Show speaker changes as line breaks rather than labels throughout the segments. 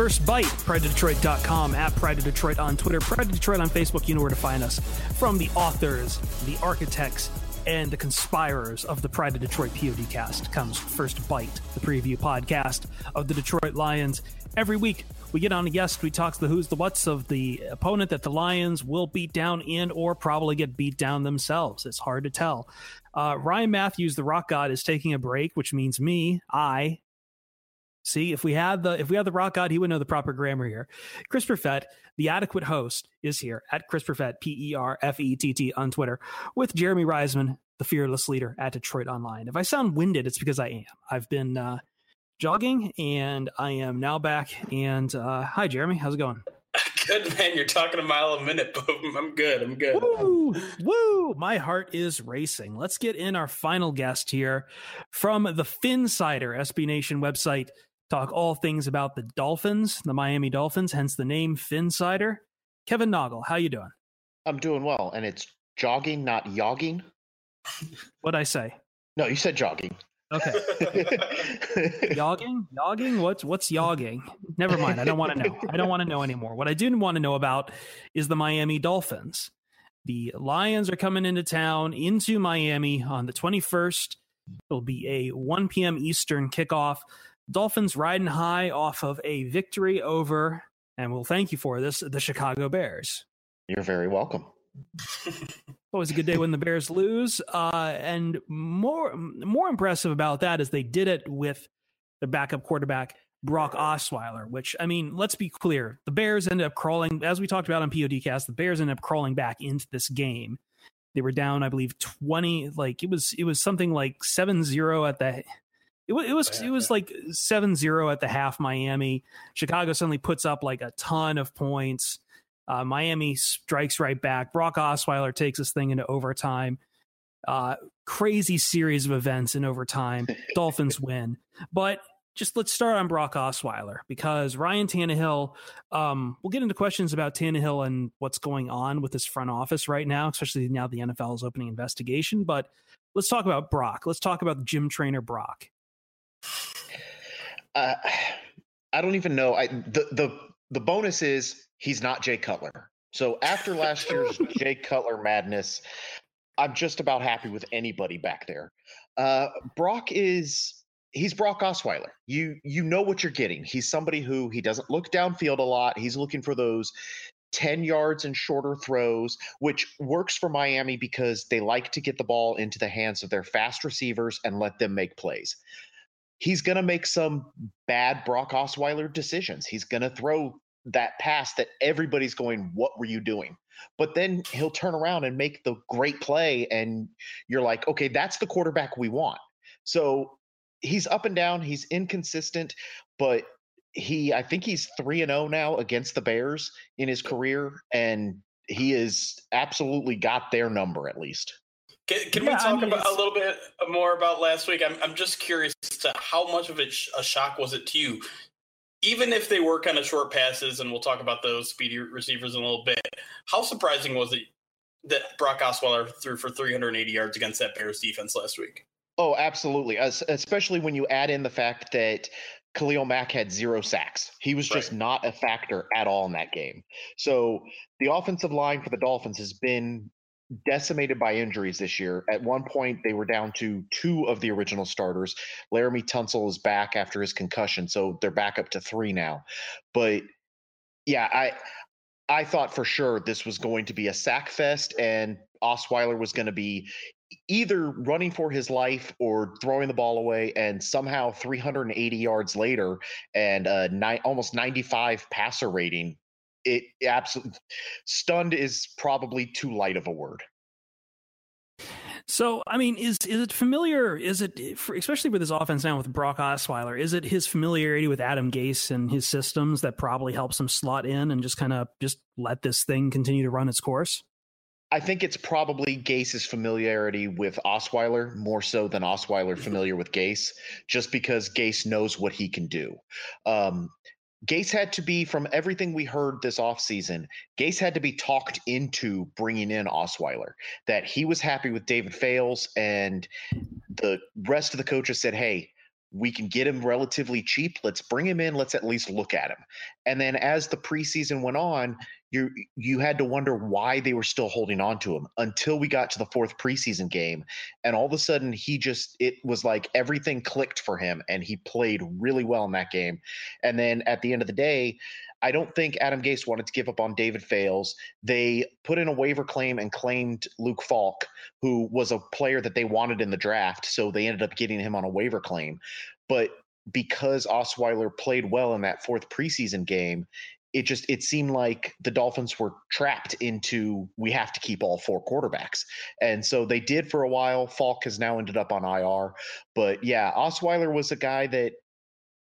First Byte, PrideOfDetroit.com, at Pride of Detroit on Twitter, Pride of Detroit on Facebook. You know where to find us. From the authors, the architects, and the conspirers of the Pride of Detroit POD cast comes First Byte, the preview podcast of the Detroit Lions. Every week, we get on a guest, we talk the who's the what's of the opponent that the Lions will beat down in or probably get beat down themselves. It's hard to tell. Uh, Ryan Matthews, the rock god, is taking a break, which means me, I, See, if we had the if we had the rock god, he would know the proper grammar here. Chris Perfett, the adequate host, is here at Chris Perfett, P E R F E T T on Twitter, with Jeremy Reisman, the fearless leader at DetroitOnLion. If I sound winded, it's because I am. I've been uh, jogging and I am now back. And uh, hi, Jeremy, how's it going?
Good man, you're talking a mile a minute. Boom. I'm good. I'm good.
Woo, woo! My heart is racing. Let's get in our final guest here from the Phinsider SB Nation website talk all things about the Dolphins, the Miami Dolphins, hence the name Phinsider. Kevin Nogle, how you doing?
I'm doing well, and it's jogging, not yogging.
What'd I say?
No, you said jogging.
Okay. yogging? Yogging? What's what's yogging? Never mind. I don't want to know. I don't want to know anymore. What I do want to know about is the Miami Dolphins. The Lions are coming into town into Miami on the 21st. It'll be a 1 p.m. Eastern kickoff. Dolphins riding high off of a victory over, and we'll thank you for this, the Chicago Bears.
You're very welcome.
Always a good day when the Bears lose. Uh, and more more impressive about that is they did it with the backup quarterback Brock Osweiler. Which I mean, let's be clear: the Bears ended up crawling, as we talked about on PODcast. The Bears ended up crawling back into this game. They were down, I believe, twenty. Like it was, it was something like 7-0 at the it was it was it was like 7-0 at the half Miami. Chicago suddenly puts up like a ton of points. Uh, Miami strikes right back. Brock Osweiler takes this thing into overtime. Uh, crazy series of events in overtime. Dolphins win. But just let's start on Brock Osweiler because Ryan Tannehill. Um, we'll get into questions about Tannehill and what's going on with his front office right now, especially now the NFL is opening investigation. But let's talk about Brock. Let's talk about the gym trainer Brock.
Uh, I don't even know. I the the the bonus is he's not Jay Cutler. So after last year's Jay Cutler madness, I'm just about happy with anybody back there. Uh, Brock is he's Brock Osweiler. You you know what you're getting. He's somebody who he doesn't look downfield a lot. He's looking for those 10 yards and shorter throws, which works for Miami because they like to get the ball into the hands of their fast receivers and let them make plays he's going to make some bad Brock Osweiler decisions. He's going to throw that pass that everybody's going, What were you doing? But then he'll turn around and make the great play. And you're like, Okay, that's the quarterback we want. So he's up and down, he's inconsistent, but he, I think he's 3 and 0 now against the Bears in his career. And he has absolutely got their number at least.
Can, can yeah, we talk I mean, about a little bit more about last week? I'm I'm just curious to how much of it a shock was it to you, even if they were kind of short passes, and we'll talk about those speedy receivers in a little bit. How surprising was it that Brock Osweiler threw for 380 yards against that Bears defense last week?
Oh, absolutely. As, especially when you add in the fact that Khalil Mack had zero sacks. He was just right. not a factor at all in that game. So the offensive line for the Dolphins has been decimated by injuries this year. At one point, they were down to two of the original starters. Laremy Tunsil is back after his concussion, so they're back up to three now. But yeah, I I thought for sure this was going to be a sack fest, and Osweiler was going to be either running for his life or throwing the ball away and somehow 380 yards later and uh nine, almost 95 passer rating it absolutely stunned is probably too light of a word
so, I mean, is is it familiar? Is it especially with his offense now with Brock Osweiler? Is it his familiarity with Adam Gase and his systems that probably helps him slot in and just kind of just let this thing continue to run its course?
I think it's probably Gase's familiarity with Osweiler more so than Osweiler mm-hmm. familiar with Gase, just because Gase knows what he can do. Um, Gase had to be, from everything we heard this offseason, Gase had to be talked into bringing in Osweiler. That he was happy with David Fales, and the rest of the coaches said, hey, we can get him relatively cheap. Let's bring him in. Let's at least look at him. And then as the preseason went on, you you had to wonder why they were still holding on to him until we got to the fourth preseason game and all of a sudden he just it was like everything clicked for him and he played really well in that game and then at the end of the day I don't think Adam Gase wanted to give up on David Fales. They put in a waiver claim and claimed Luke Falk, who was a player that they wanted in the draft. So they ended up getting him on a waiver claim. But because Osweiler played well in that fourth preseason game, it just it seemed like the Dolphins were trapped into we have to keep all four quarterbacks. And so they did for a while. Falk has now ended up on IR. But yeah, Osweiler was a guy that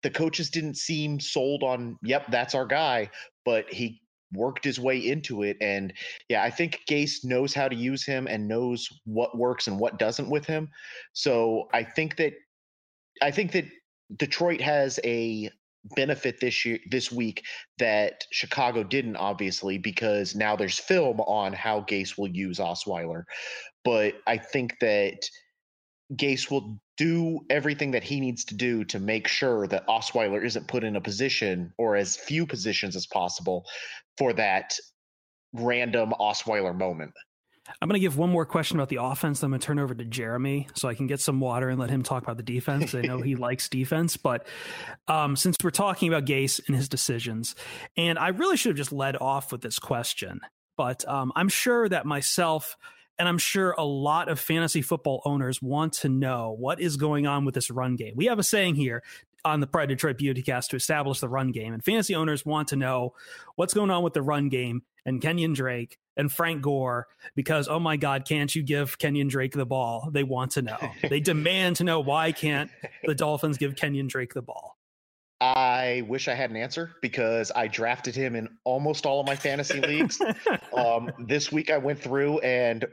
the coaches didn't seem sold on, yep, that's our guy, but he worked his way into it. And yeah, I think Gase knows how to use him and knows what works and what doesn't with him. So I think that I think that Detroit has a benefit this year this week that Chicago didn't obviously because now there's film on how Gase will use Osweiler. But I think that Gase will do everything that he needs to do to make sure that Osweiler isn't put in a position or as few positions as possible for that random Osweiler moment.
I'm going to give one more question about the offense. I'm going to turn over to Jeremy so I can get some water and let him talk about the defense. I know he likes defense, but um, since we're talking about Gase and his decisions, and I really should have just led off with this question, but um, I'm sure that myself and I'm sure a lot of fantasy football owners want to know what is going on with this run game. We have a saying here on the Pride Detroit Beautycast to establish the run game, and fantasy owners want to know what's going on with the run game and Kenyon Drake and Frank Gore because oh my God, can't you give Kenyon Drake the ball? They want to know. they demand to know why can't the Dolphins give Kenyon Drake the ball?
I wish I had an answer because I drafted him in almost all of my fantasy leagues. Um, this week I went through and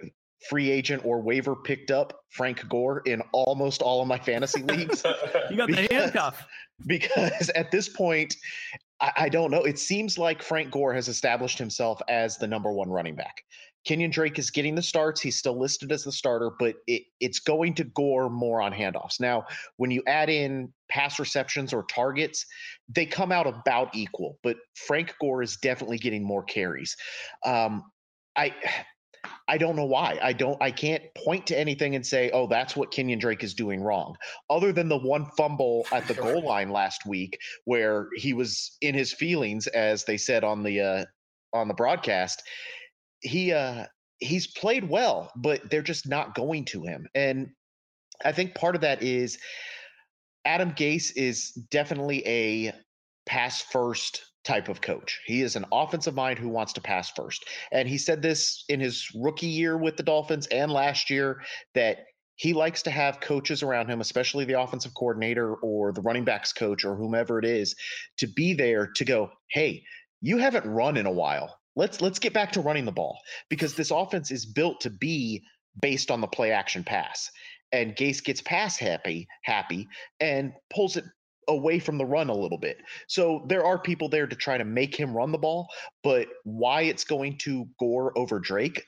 free agent or waiver picked up Frank Gore in almost all of my fantasy leagues.
you got because, the handcuff.
Because at this point, I, I, don't know. It seems like Frank Gore has established himself as the number one running back. Kenyon Drake is getting the starts. He's still listed as the starter, but it, it's going to Gore more on handoffs. Now, when you add in pass receptions or targets, they come out about equal, but Frank Gore is definitely getting more carries. Um, I I don't know why. I don't I can't point to anything and say, "Oh, that's what Kenyon Drake is doing wrong." Other than the one fumble at the goal line last week where he was in his feelings as they said on the uh on the broadcast. He uh he's played well, but they're just not going to him. And I think part of that is Adam Gase is definitely a pass first type of coach. He is an offensive mind who wants to pass first. And he said this in his rookie year with the Dolphins and last year that he likes to have coaches around him, especially the offensive coordinator or the running backs coach or whomever it is, to be there to go, "Hey, you haven't run in a while. Let's let's get back to running the ball because this offense is built to be based on the play action pass." And Gase gets pass happy, happy, and pulls it away from the run a little bit. So there are people there to try to make him run the ball, but why it's going to Gore over Drake,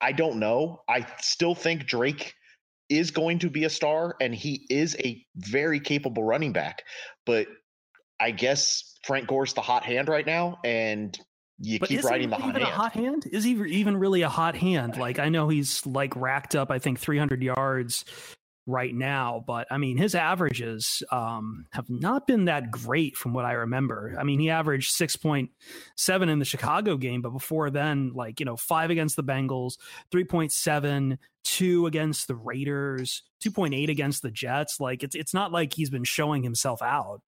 I don't know. I still think Drake is going to be a star and he is a very capable running back, but I guess Frank Gore's the hot hand right now and you but keep riding the hot hand.
hot hand? Is he even really a hot hand? Like I know he's like racked up, I think 300 yards right now, but I mean his averages um, have not been that great from what I remember. I mean he averaged 6.7 in the Chicago game, but before then, like you know, five against the Bengals, 3.7, two against the Raiders, 2.8 against the Jets. Like it's it's not like he's been showing himself out.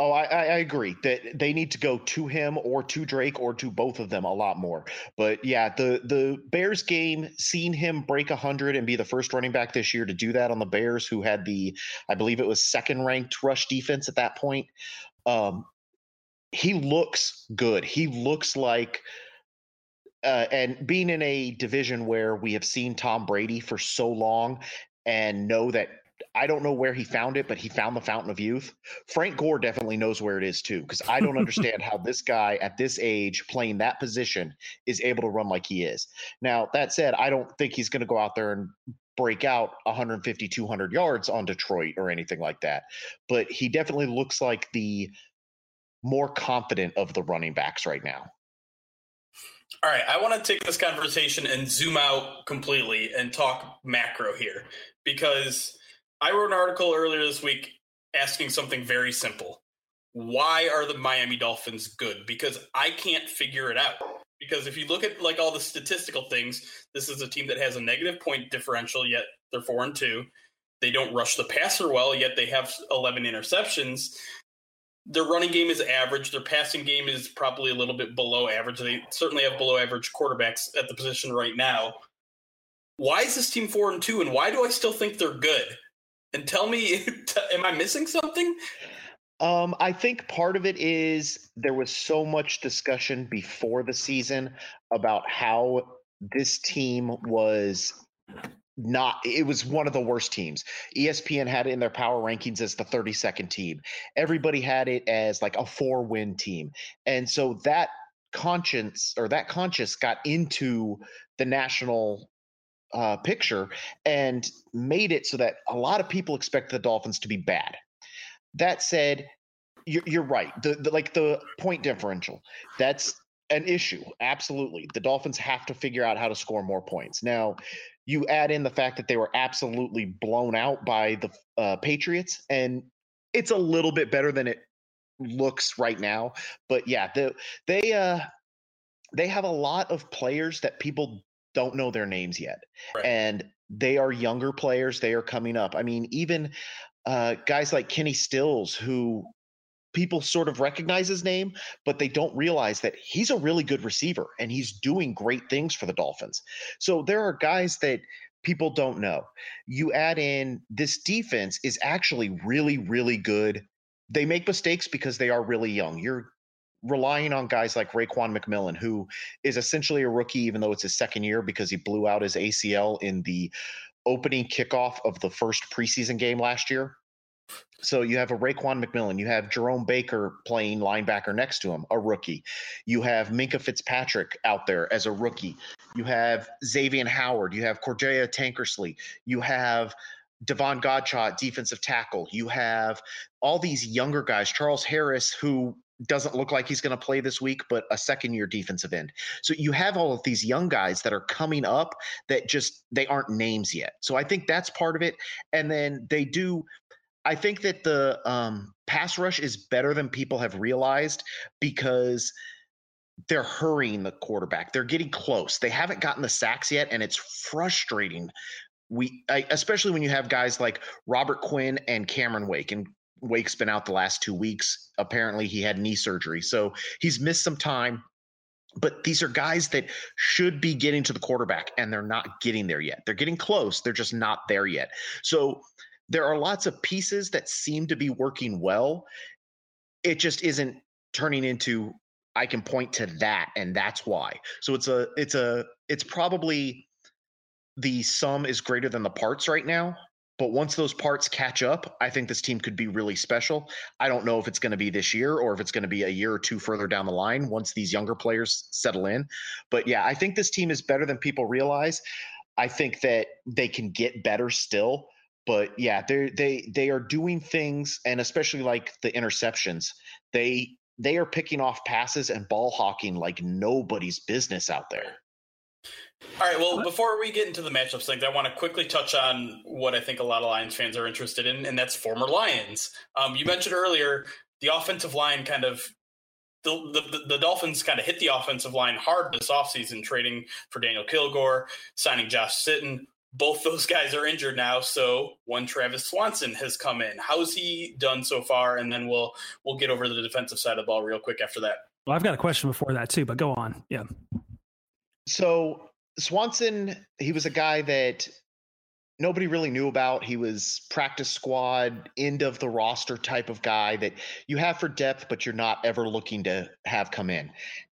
Oh, I, I agree that they need to go to him or to Drake or to both of them a lot more. But yeah, the the Bears game, seeing him break hundred and be the first running back this year to do that on the Bears, who had the, I believe it was second ranked rush defense at that point. Um, he looks good. He looks like. Uh, and being in a division where we have seen Tom Brady for so long and know that I don't know where he found it, but he found the fountain of youth. Frank Gore definitely knows where it is too, because I don't understand how this guy at this age playing that position is able to run like he is. Now, that said, I don't think he's going to go out there and break out 150, 200 yards on Detroit or anything like that. But he definitely looks like the more confident of the running backs right now.
All right, I want to take this conversation and zoom out completely and talk macro here because I wrote an article earlier this week asking something very simple. Why are the Miami Dolphins good? Because I can't figure it out. Because if you look at like all the statistical things, this is a team that has a negative point differential, yet they're four and two. They don't rush the passer well, yet they have 11 interceptions. Their running game is average. Their passing game is probably a little bit below average. They certainly have below average quarterbacks at the position right now. Why is this team four and two, and why do I still think they're good? And tell me am i missing something
um, I think part of it is there was so much discussion before the season about how this team was not it was one of the worst teams. ESPN had it in their power rankings as the 32nd team. Everybody had it as like a four win team. And so that conscience or that conscious got into the national uh, picture and made it so that a lot of people expect the Dolphins to be bad. That said, you're, you're right. The, the like the point differential that's an issue. Absolutely, the Dolphins have to figure out how to score more points. Now, you add in the fact that they were absolutely blown out by the uh, Patriots, and it's a little bit better than it looks right now. But yeah, the, they uh, they have a lot of players that people don't know their names yet. Right. And they are younger players. They are coming up. I mean, even uh, guys like Kenny Stills, who people sort of recognize his name, but they don't realize that he's a really good receiver and he's doing great things for the Dolphins. So there are guys that people don't know. You add in this defense is actually really, really good. They make mistakes because they are really young. You're relying on guys like Raekwon McMillan, who is essentially a rookie, even though it's his second year because he blew out his ACL in the opening kickoff of the first preseason game last year. So you have a Raekwon McMillan, you have Jerome Baker playing linebacker next to him, a rookie. You have Minkah Fitzpatrick out there as a rookie. You have Xavier Howard. You have Cordrea Tankersley. You have Davon Godchaux, defensive tackle. You have all these younger guys, Charles Harris, who doesn't look like he's going to play this week, but a second year defensive end. So you have all of these young guys that are coming up that just they aren't names yet. So I think that's part of it. And then they do. I think that the um, pass rush is better than people have realized because they're hurrying the quarterback. They're getting close. They haven't gotten the sacks yet, and it's frustrating. We, I, especially when you have guys like Robert Quinn and Cameron Wake, and Wake's been out the last two weeks. Apparently, he had knee surgery. So he's missed some time. But these are guys that should be getting to the quarterback, and they're not getting there yet. They're getting close. They're just not there yet. So there are lots of pieces that seem to be working well. It just isn't turning into I can point to that, and that's why. So it's a it's a it's probably the sum is greater than the parts right now but once those parts catch up, I think this team could be really special. I don't know if it's going to be this year or if it's going to be a year or two further down the line once these younger players settle in. But yeah, I think this team is better than people realize. I think that they can get better still. But yeah, they they they are doing things, and especially like the interceptions, they they are picking off passes and ball hawking like nobody's business out there.
All right. Well, before we get into the matchups things, I want to quickly touch on what I think a lot of Lions fans are interested in, and that's former Lions. Um, you mentioned earlier the offensive line kind of the, the, the, Dolphins kind of hit the offensive line hard this offseason, trading for Daniel Kilgore, signing Josh Sitton. Both those guys are injured now, so one Travis Swanson has come in. How's he done so far? And then we'll we'll get over to the defensive side of the ball real quick after that.
Well, I've got a question before that too, but go on. Yeah.
So Swanson, he was a guy that nobody really knew about. He was practice squad, end of the roster type of guy that you have for depth, but you're not ever looking to have come in.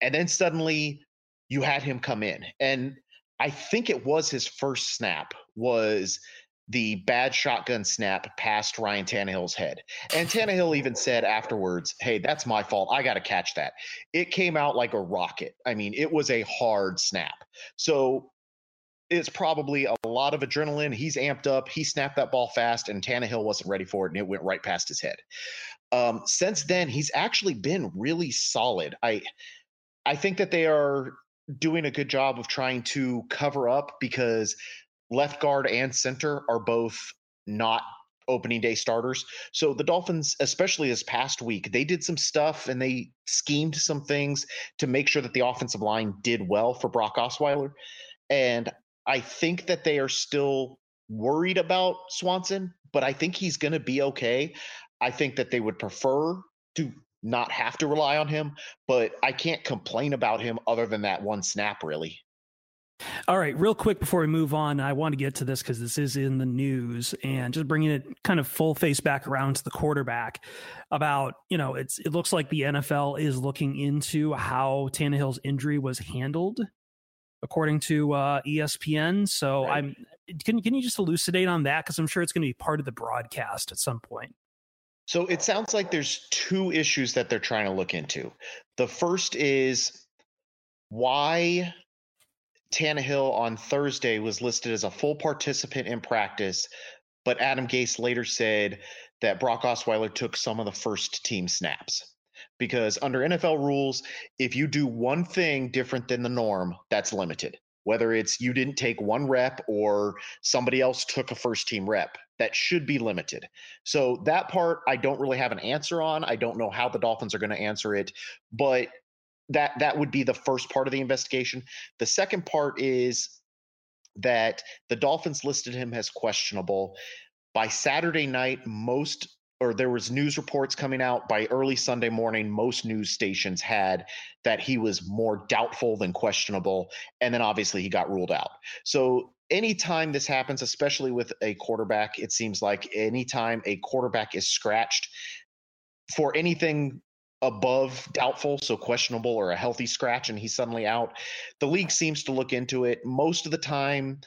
And then suddenly you had him come in. And I think it was his first snap was the bad shotgun snap past Ryan Tannehill's head. And Tannehill even said afterwards, Hey, that's my fault. I got to catch that. It came out like a rocket. I mean, it was a hard snap. So it's probably a lot of adrenaline. He's amped up. He snapped that ball fast, and Tannehill wasn't ready for it, and it went right past his head. Um, since then, he's actually been really solid. I I think that they are doing a good job of trying to cover up because left guard and center are both not opening day starters. So the Dolphins, especially this past week, they did some stuff and they schemed some things to make sure that the offensive line did well for Brock Osweiler. And I think that they are still worried about Swanson, but I think he's going to be okay. I think that they would prefer to not have to rely on him, but I can't complain about him other than that one snap, really.
All right, real quick before we move on, I want to get to this because this is in the news and just bringing it kind of full face back around to the quarterback about, you know, it's it looks like the NFL is looking into how Tannehill's injury was handled according to uh, ESPN. So right. I'm can can you just elucidate on that because I'm sure it's going to be part of the broadcast at some point.
So it sounds like there's two issues that they're trying to look into. The first is why Tannehill on Thursday was listed as a full participant in practice, but Adam Gase later said that Brock Osweiler took some of the first team snaps because under NFL rules, if you do one thing different than the norm, that's limited. Whether it's you didn't take one rep or somebody else took a first team rep, that should be limited. So that part I don't really have an answer on. I don't know how the Dolphins are going to answer it, but that that would be the first part of the investigation. The second part is that the Dolphins listed him as questionable. By Saturday night, most or there was news reports coming out by early Sunday morning. Most news stations had that he was more doubtful than questionable, and then obviously he got ruled out. So anytime this happens, especially with a quarterback, it seems like anytime a quarterback is scratched for anything above doubtful, so questionable or a healthy scratch, and he's suddenly out, the league seems to look into it. Most of the time,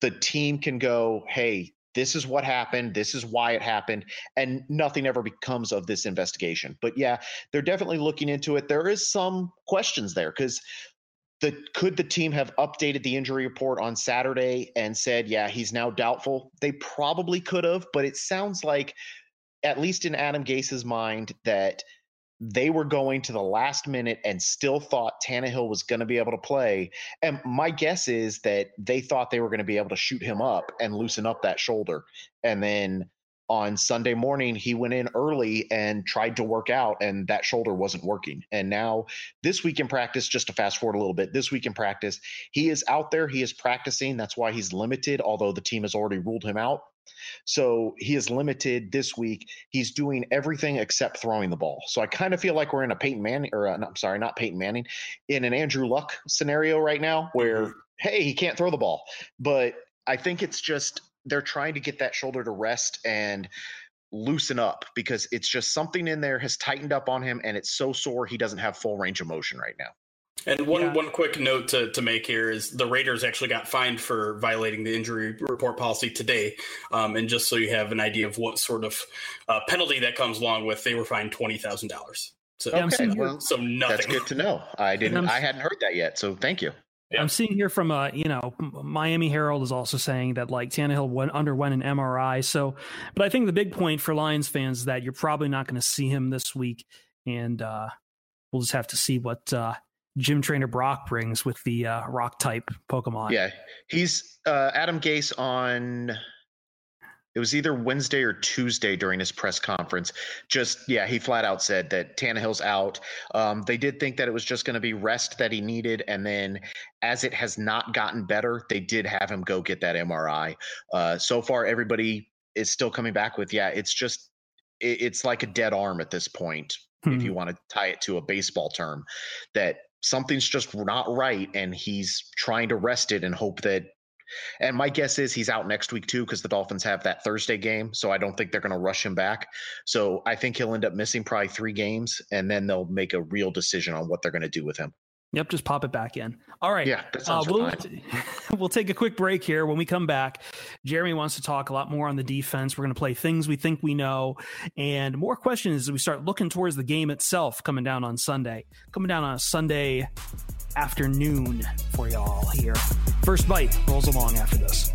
the team can go, hey, this is what happened. This is why it happened and nothing ever becomes of this investigation. But yeah they're definitely looking into it. There is some questions there because the could the team have updated the injury report on saturday and said yeah he's now doubtful? They probably could have but it sounds like at least in adam gase's mind that they were going to the last minute and still thought Tannehill was going to be able to play. And my guess is that they thought they were going to be able to shoot him up and loosen up that shoulder. And then on Sunday morning, he went in early and tried to work out, and that shoulder wasn't working. And now, this week in practice, just to fast forward a little bit, this week in practice, he is out there, he is practicing. That's why he's limited, although the team has already ruled him out. So he is limited this week. He's doing everything except throwing the ball. So I kind of feel like we're in a Peyton Manning, or i uh, I'm sorry, not Peyton Manning, in an Andrew Luck scenario right now where, mm-hmm. hey, he can't throw the ball. But I think it's just they're trying to get that shoulder to rest and loosen up because it's just something in there has tightened up on him and it's so sore he doesn't have full range of motion right now.
And one, yeah. one quick note to, to make here is the Raiders actually got fined for violating the injury report policy today. Um, and just so you have an idea of what sort of uh, penalty that comes along with, they were fined twenty thousand dollars. So,
yeah, okay, well, so nothing. That's good to know. I didn't. I hadn't heard that yet. So thank you.
Yeah. I'm seeing here from uh, you know, Miami Herald is also saying that like Tannehill went underwent an MRI. So, but I think the big point for Lions fans is that you're probably not going to see him this week, and uh, we'll just have to see what uh, Gym Trainer Brock brings with the uh, rock type Pokemon.
Yeah, he's uh, Adam Gase on. It was either Wednesday or Tuesday during his press conference. Just yeah, he flat out said that Tannehill's out. Um, they did think that it was just going to be rest that he needed, and then as it has not gotten better, they did have him go get that MRI. Uh, so far, everybody is still coming back with yeah, it's just it, it's like a dead arm at this point. Hmm. If you want to tie it to a baseball term, that something's just not right and he's trying to rest it and hope that and my guess is he's out next week too because the Dolphins have that Thursday game. So I don't think they're going to rush him back. So I think he'll end up missing probably three games and then they'll make a real decision on what they're going to do with him.
Yep, just pop it back in. All right.
Yeah, that sounds uh,
we'll, we'll take a quick break here. When we come back, Jeremy wants to talk a lot more on the defense. We're going to play things we think we know and more questions as we start looking towards the game itself coming down on Sunday. Coming down on a Sunday afternoon for y'all here. First Byte rolls along after this.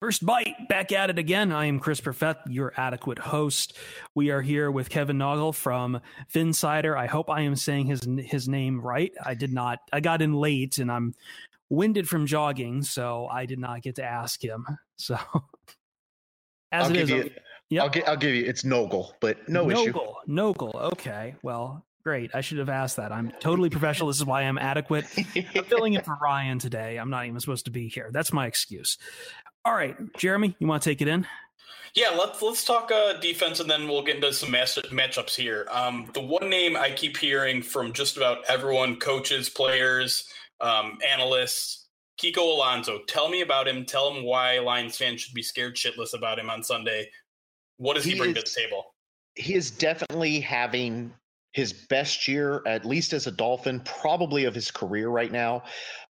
First Byte, back at it again. I am Chris Perfett, your adequate host. We are here with Kevin Nogle from Phinsider. I hope I am saying his his name right. I did not. I got in late, and I'm winded from jogging, so I did not get to ask him. So,
as I'll it is, you, yep. I'll, I'll give you. It's Nogle, but no
Nogle,
issue.
Nogle. Okay. Well, Great. I should have asked that. I'm totally professional. This is why I'm adequate. I'm filling in for Ryan today. I'm not even supposed to be here. That's my excuse. All right, Jeremy, you want to take it in?
Yeah, let's let's talk uh, defense, and then we'll get into some match, matchups here. Um, the one name I keep hearing from just about everyone, coaches, players, um, analysts, Kiko Alonso. Tell me about him. Tell him why Lions fans should be scared shitless about him on Sunday. What does he, he bring is, to the table?
He is definitely having his best year, at least as a Dolphin, probably of his career right now.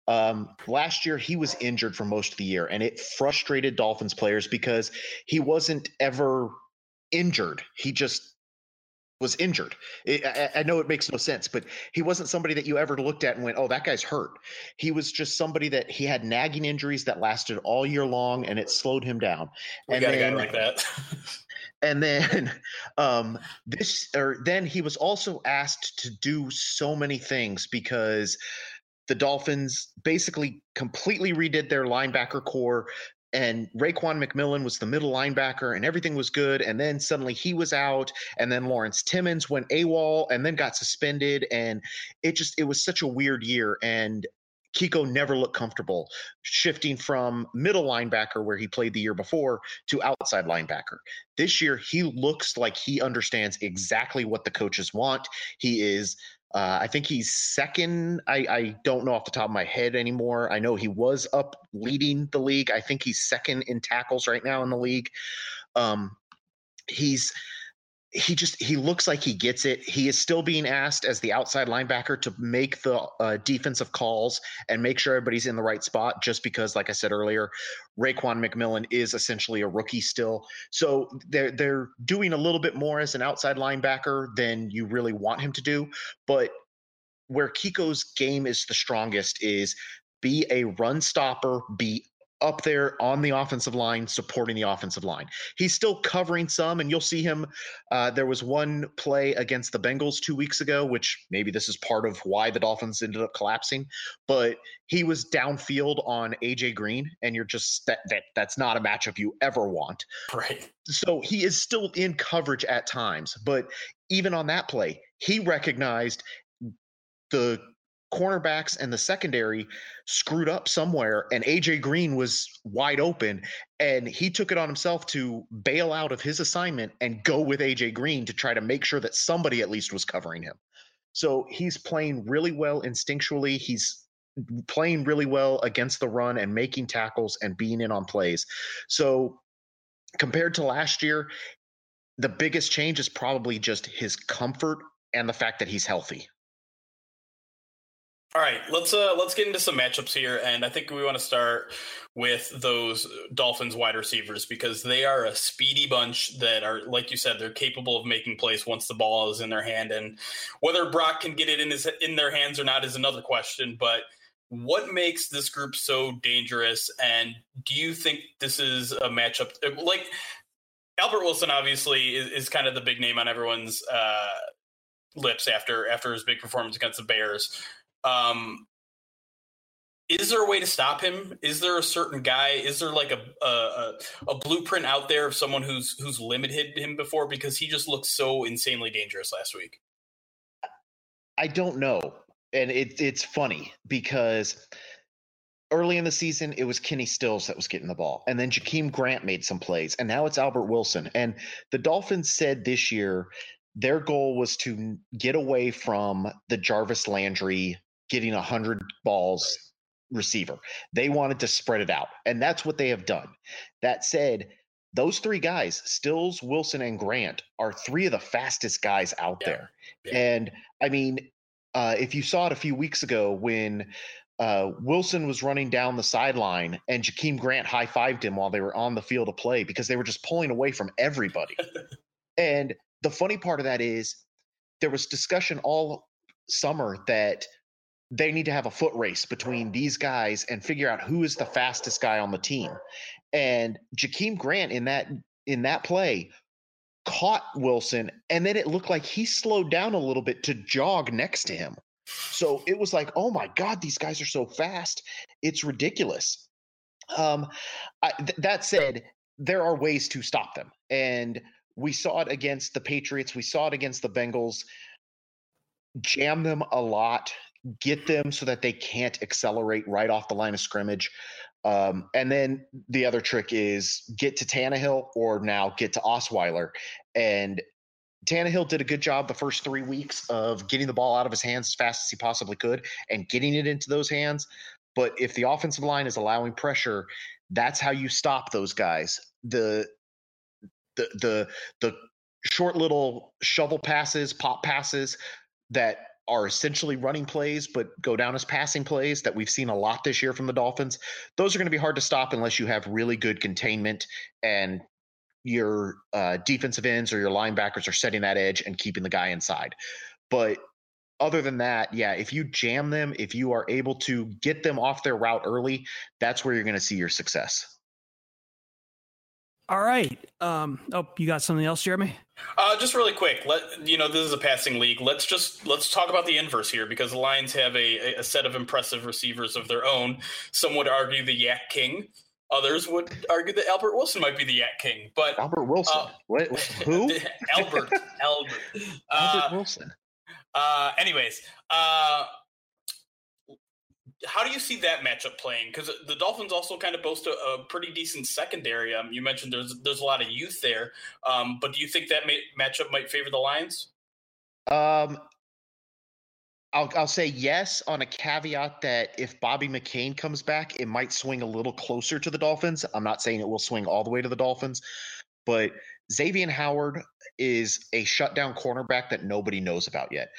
Um, last year, he was injured for most of the year, and it frustrated Dolphins players because he wasn't ever injured. He just was injured. I, I, know it makes no sense, but he wasn't somebody that you ever looked at and went, "Oh, that guy's hurt." He was just somebody that he had nagging injuries that lasted all year long, and it slowed him down.
We
and
got then, a guy like that.
and then um, this, or then he was also asked to do so many things because the Dolphins basically completely redid their linebacker core. And Raekwon McMillan was the middle linebacker, and everything was good. And then suddenly he was out, and then Lawrence Timmons went AWOL, and then got suspended. And it just it was such a weird year. And Kiko never looked comfortable shifting from middle linebacker, where he played the year before, to outside linebacker. This year, he looks like he understands exactly what the coaches want. He is uh, I think he's second. I, I don't know off the top of my head anymore. I know he was up leading the league. I think he's second in tackles right now in the league. Um, he's he just he looks like he gets it. He is still being asked as the outside linebacker to make the uh, defensive calls and make sure everybody's in the right spot. Just because, like I said earlier, Raekwon McMillan is essentially a rookie still, so they're they're doing a little bit more as an outside linebacker than you really want him to do. But where Kiko's game is the strongest is be a run stopper, be up there on the offensive line, supporting the offensive line. He's still covering some, and you'll see him. Uh, there was one play against the Bengals two weeks ago, which maybe this is part of why the Dolphins ended up collapsing. But he was downfield on AJ Green, and you're just that that that's not a matchup you ever want.
Right.
So he is still in coverage at times, but even on that play, he recognized the cornerbacks and the secondary screwed up somewhere and AJ Green was wide open and he took it on himself to bail out of his assignment and go with AJ Green to try to make sure that somebody at least was covering him. So he's playing really well instinctually. He's playing really well against the run and making tackles and being in on plays. So compared to last year, the biggest change is probably just his comfort and the fact that he's healthy.
All right, let's uh let's get into some matchups here, and I think we want to start with those Dolphins wide receivers because they are a speedy bunch that are, like you said, they're capable of making plays once the ball is in their hand, and whether Brock can get it in his in their hands or not is another question. But what makes this group so dangerous? And do you think this is a matchup like Albert Wilson? Obviously, is, is kind of the big name on everyone's uh, lips after after his big performance against the Bears. Um, is there a way to stop him? Is there a certain guy? Is there like a, a a, blueprint out there of someone who's who's limited him before because he just looked so insanely dangerous last week?
I don't know, and it, it's funny because early in the season it was Kenny Stills that was getting the ball, and then Jakeem Grant made some plays, and now it's Albert Wilson. And the Dolphins said this year their goal was to get away from the Jarvis Landry getting a 100 balls receiver. They wanted to spread it out, and that's what they have done. That said, those three guys, Stills, Wilson, and Grant, are three of the fastest guys out yeah. there. Yeah. And I mean, uh, if you saw it a few weeks ago when uh, Wilson was running down the sideline and Jakeem Grant high fived him while they were on the field of play because they were just pulling away from everybody. and the funny part of that is there was discussion all summer that they need to have a foot race between these guys and figure out who is the fastest guy on the team. And Jakeem Grant in that in that play caught Wilson, and then it looked like he slowed down a little bit to jog next to him. So it was like, oh my God, these guys are so fast. It's ridiculous. Um, I, th- that said, there are ways to stop them. And we saw it against the Patriots, we saw it against the Bengals. Jam them a lot get them so that they can't accelerate right off the line of scrimmage. Um, and then the other trick is get to Tannehill or now get to Osweiler. And Tannehill did a good job the first three weeks of getting the ball out of his hands as fast as he possibly could and getting it into those hands. But if the offensive line is allowing pressure, that's how you stop those guys. The the the the short little shovel passes, pop passes that are essentially running plays but go down as passing plays that we've seen a lot this year from the Dolphins. Those are going to be hard to stop unless you have really good containment and your uh, defensive ends or your linebackers are setting that edge and keeping the guy inside. But other than that, yeah, if you jam them, if you are able to get them off their route early, that's where you're going to see your success.
All right. Um, oh, you got something else, Jeremy?
Uh, just really quick. Let you know this is a passing league. Let's just let's talk about the inverse here because the Lions have a, a set of impressive receivers of their own. Some would argue the YAC King. Others would argue that Albert Wilson might be the YAC King. But
Albert Wilson, uh, what? Who?
Albert. Albert.
Uh, Albert Wilson.
Uh, anyways, uh, how do you see that matchup playing? Because the Dolphins also kind of boast a, a pretty decent secondary. Um, you mentioned there's there's a lot of youth there, um, but do you think that ma- matchup might favor the Lions?
Um, I'll I'll say yes on a caveat that if Bobby McCain comes back, it might swing a little closer to the Dolphins. I'm not saying it will swing all the way to the Dolphins, but Xavier Howard is a shutdown cornerback that nobody knows about yet.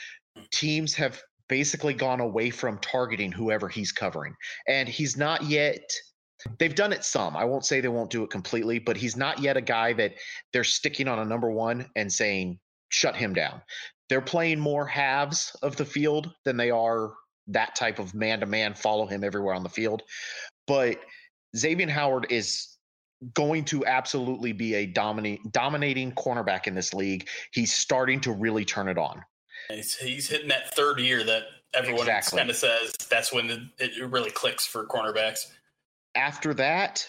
Teams have basically gone away from targeting whoever he's covering. And he's not yet they've done it some. I won't say they won't do it completely, but he's not yet a guy that they're sticking on a number 1 and saying shut him down. They're playing more halves of the field than they are that type of man to man follow him everywhere on the field. But Xavier Howard is going to absolutely be a dominating cornerback in this league. He's starting to really turn it on.
He's, he's hitting that third year that everyone exactly. kind of says that's when the, it really clicks for cornerbacks.
After that,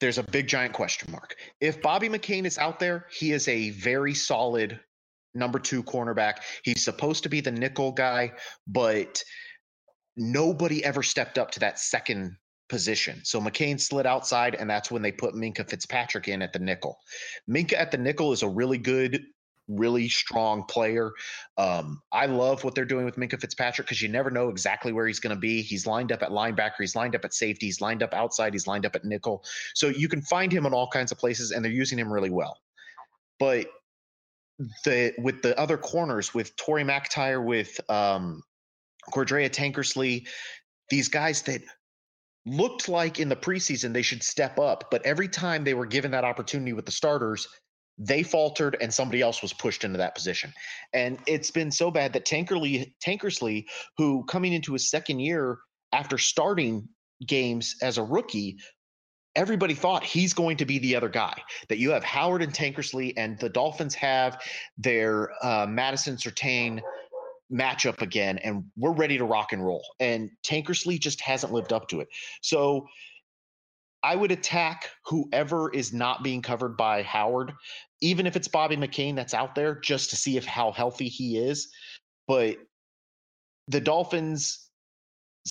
there's a big giant question mark. If Bobby McCain is out there, he is a very solid number two cornerback. He's supposed to be the nickel guy, but nobody ever stepped up to that second position. So McCain slid outside, and that's when they put Minkah Fitzpatrick in at the nickel. Minkah at the nickel is a really good really strong player. Um, I love what they're doing with Minkah Fitzpatrick because you never know exactly where he's going to be. He's lined up at linebacker, he's lined up at safety, he's lined up outside, he's lined up at nickel. So you can find him in all kinds of places, and they're using him really well. But the with the other corners, with Torry McTyer, with um, Cordrea Tankersley, these guys that looked like in the preseason they should step up, but every time they were given that opportunity with the starters, they faltered and somebody else was pushed into that position. And it's been so bad that Tankerly, Tankersley, who coming into his second year after starting games as a rookie, everybody thought he's going to be the other guy. That you have Howard and Tankersley, and the Dolphins have their uh, Madison Surtain matchup again, and we're ready to rock and roll. And Tankersley just hasn't lived up to it. So I would attack whoever is not being covered by Howard, even if it's Bobby McCain that's out there, just to see if how healthy he is. But the Dolphins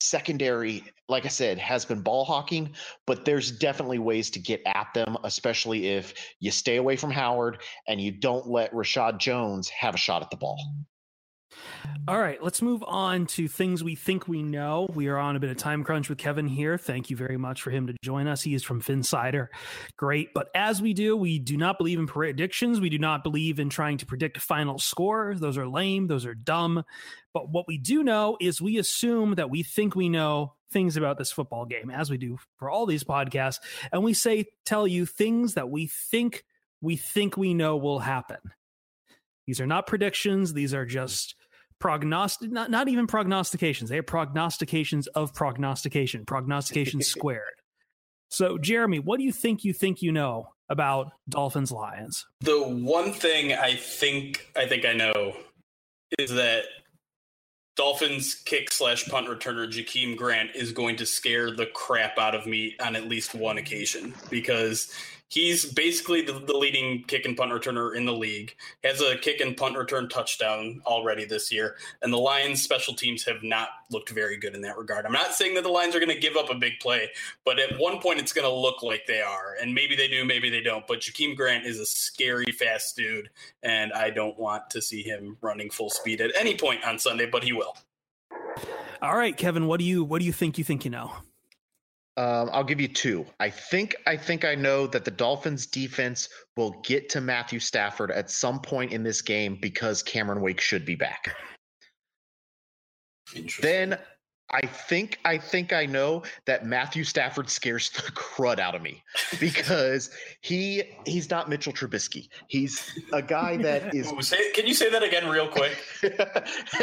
secondary, like I said, has been ball hawking, but there's definitely ways to get at them, especially if you stay away from Howard and you don't let Reshad Jones have a shot at the ball.
All right, let's move on to things we think we know. We are on a bit of time crunch with Kevin here. Thank you very much for him to join us. He is from Phinsider. Great. But as we do, we do not believe in predictions. We do not believe in trying to predict final score. Those are lame, those are dumb. But what we do know is we assume that we think we know things about this football game, as we do for all these podcasts. And we say, tell you things that we think we think we know will happen. These are not predictions. These are just prognostic not, not even prognostications. They are prognostications of prognostication prognostication squared. So jeremy what do you think you think you know about dolphins lions?
The one thing i think i think i know is that dolphins kick slash punt returner jakeem grant is going to scare the crap out of me on at least one occasion because He's basically the, the, leading kick and punt returner in the league. Has a kick and punt return touchdown already this year, and the Lions' special teams have not looked very good in that regard. I'm not saying that the Lions are going to give up a big play, but at one point it's going to look like they are, and maybe they do, maybe they don't. But Jakeem Grant is a scary fast dude, and I don't want to see him running full speed at any point on Sunday, but he will.
All right, Kevin, what do you what do you think you think you know?
Um, I'll give you two. I think I think I know that the Dolphins defense will get to Matthew Stafford at some point in this game because Cameron Wake should be back. Then I think I think I know that Matthew Stafford scares the crud out of me because he he's not Mitchell Trubisky. He's a guy that is.
Say, can you say that again, real quick?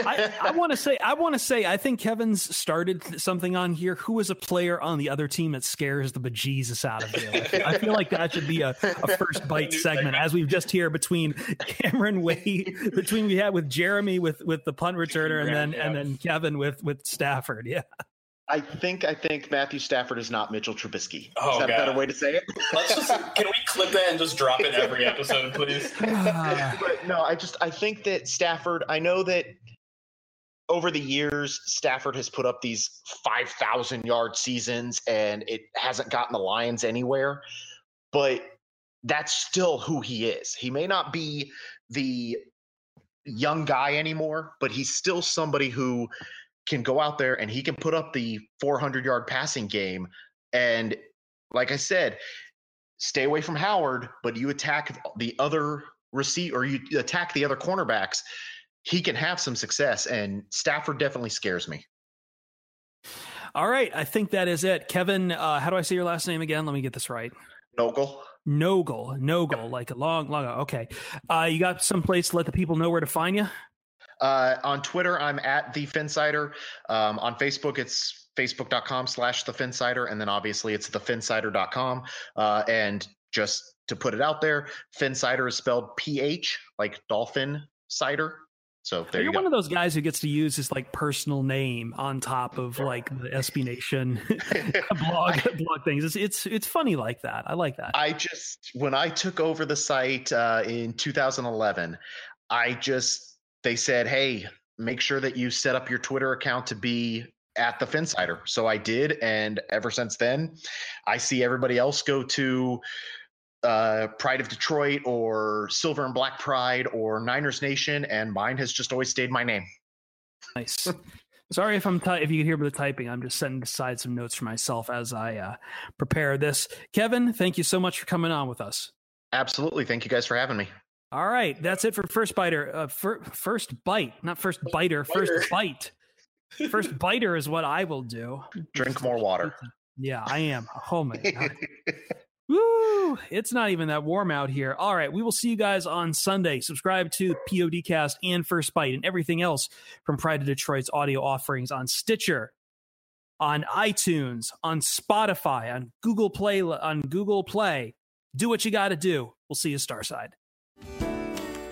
I, I want to say I want to say I think Kevin's started something on here. Who is a player on the other team that scares the bejesus out of you? I feel like that should be a, a First Byte segment, as we've just here between Cameron Wade, between we had with Jeremy with with the punt returner, and then and then Kevin with with Stafford. Stafford. Yeah.
I think I think Matthew Stafford is not Mitchell Trubisky. Oh, is that God. a better way to say it?
Let's just can we clip that and just drop it every episode, please? Ah.
but no, I just I think that Stafford. I know that over the years, Stafford has put up these five thousand yard seasons, and it hasn't gotten the Lions anywhere. But that's still who he is. He may not be the young guy anymore, but he's still somebody who can go out there and he can put up the 400 yard passing game. And like I said, stay away from Howard, but you attack the other receive or you attack the other cornerbacks, he can have some success. And Stafford definitely scares me.
All right, I think that is it. Kevin, uh, how do I say your last name again? Let me get this right.
Nogel.
Nogel, Nogel, like a long, long. Okay, uh, you got some place to let the people know where to find you.
Uh, on Twitter, I'm at the Phinsider. Um, on Facebook, it's facebook.com slash the Phinsider. And then obviously it's thephinsider.com. Uh, and just to put it out there, Phinsider is spelled PH, like dolphin cider. So there
You're
you
one of those guys who gets to use his like personal name on top of like the SB Nation blog blog things. It's it's it's funny like that. I like that.
I just when I took over the site uh, in 2011, I just they said, "Hey, make sure that you set up your Twitter account to be at the Phinsider." So I did, and ever since then, I see everybody else go to uh, Pride of Detroit or Silver and Black Pride or Niners Nation, and mine has just always stayed my name.
Nice. Sorry if I'm ty- if you can hear the typing. I'm just setting aside some notes for myself as I uh, prepare this. Kevin, thank you so much for coming on with us.
Absolutely. Thank you guys for having me.
All right, that's it for first biter. Uh, fir- First Byte, not first biter. First Byte. First biter is what I will do.
Drink more water.
Yeah, I am. Oh my god. Woo! It's not even that warm out here. All right, we will see you guys on Sunday. Subscribe to PODcast and First Byte and everything else from Pride of Detroit's audio offerings on Stitcher, on iTunes, on Spotify, on Google Play, on Google Play. Do what you got to do. We'll see you Starside.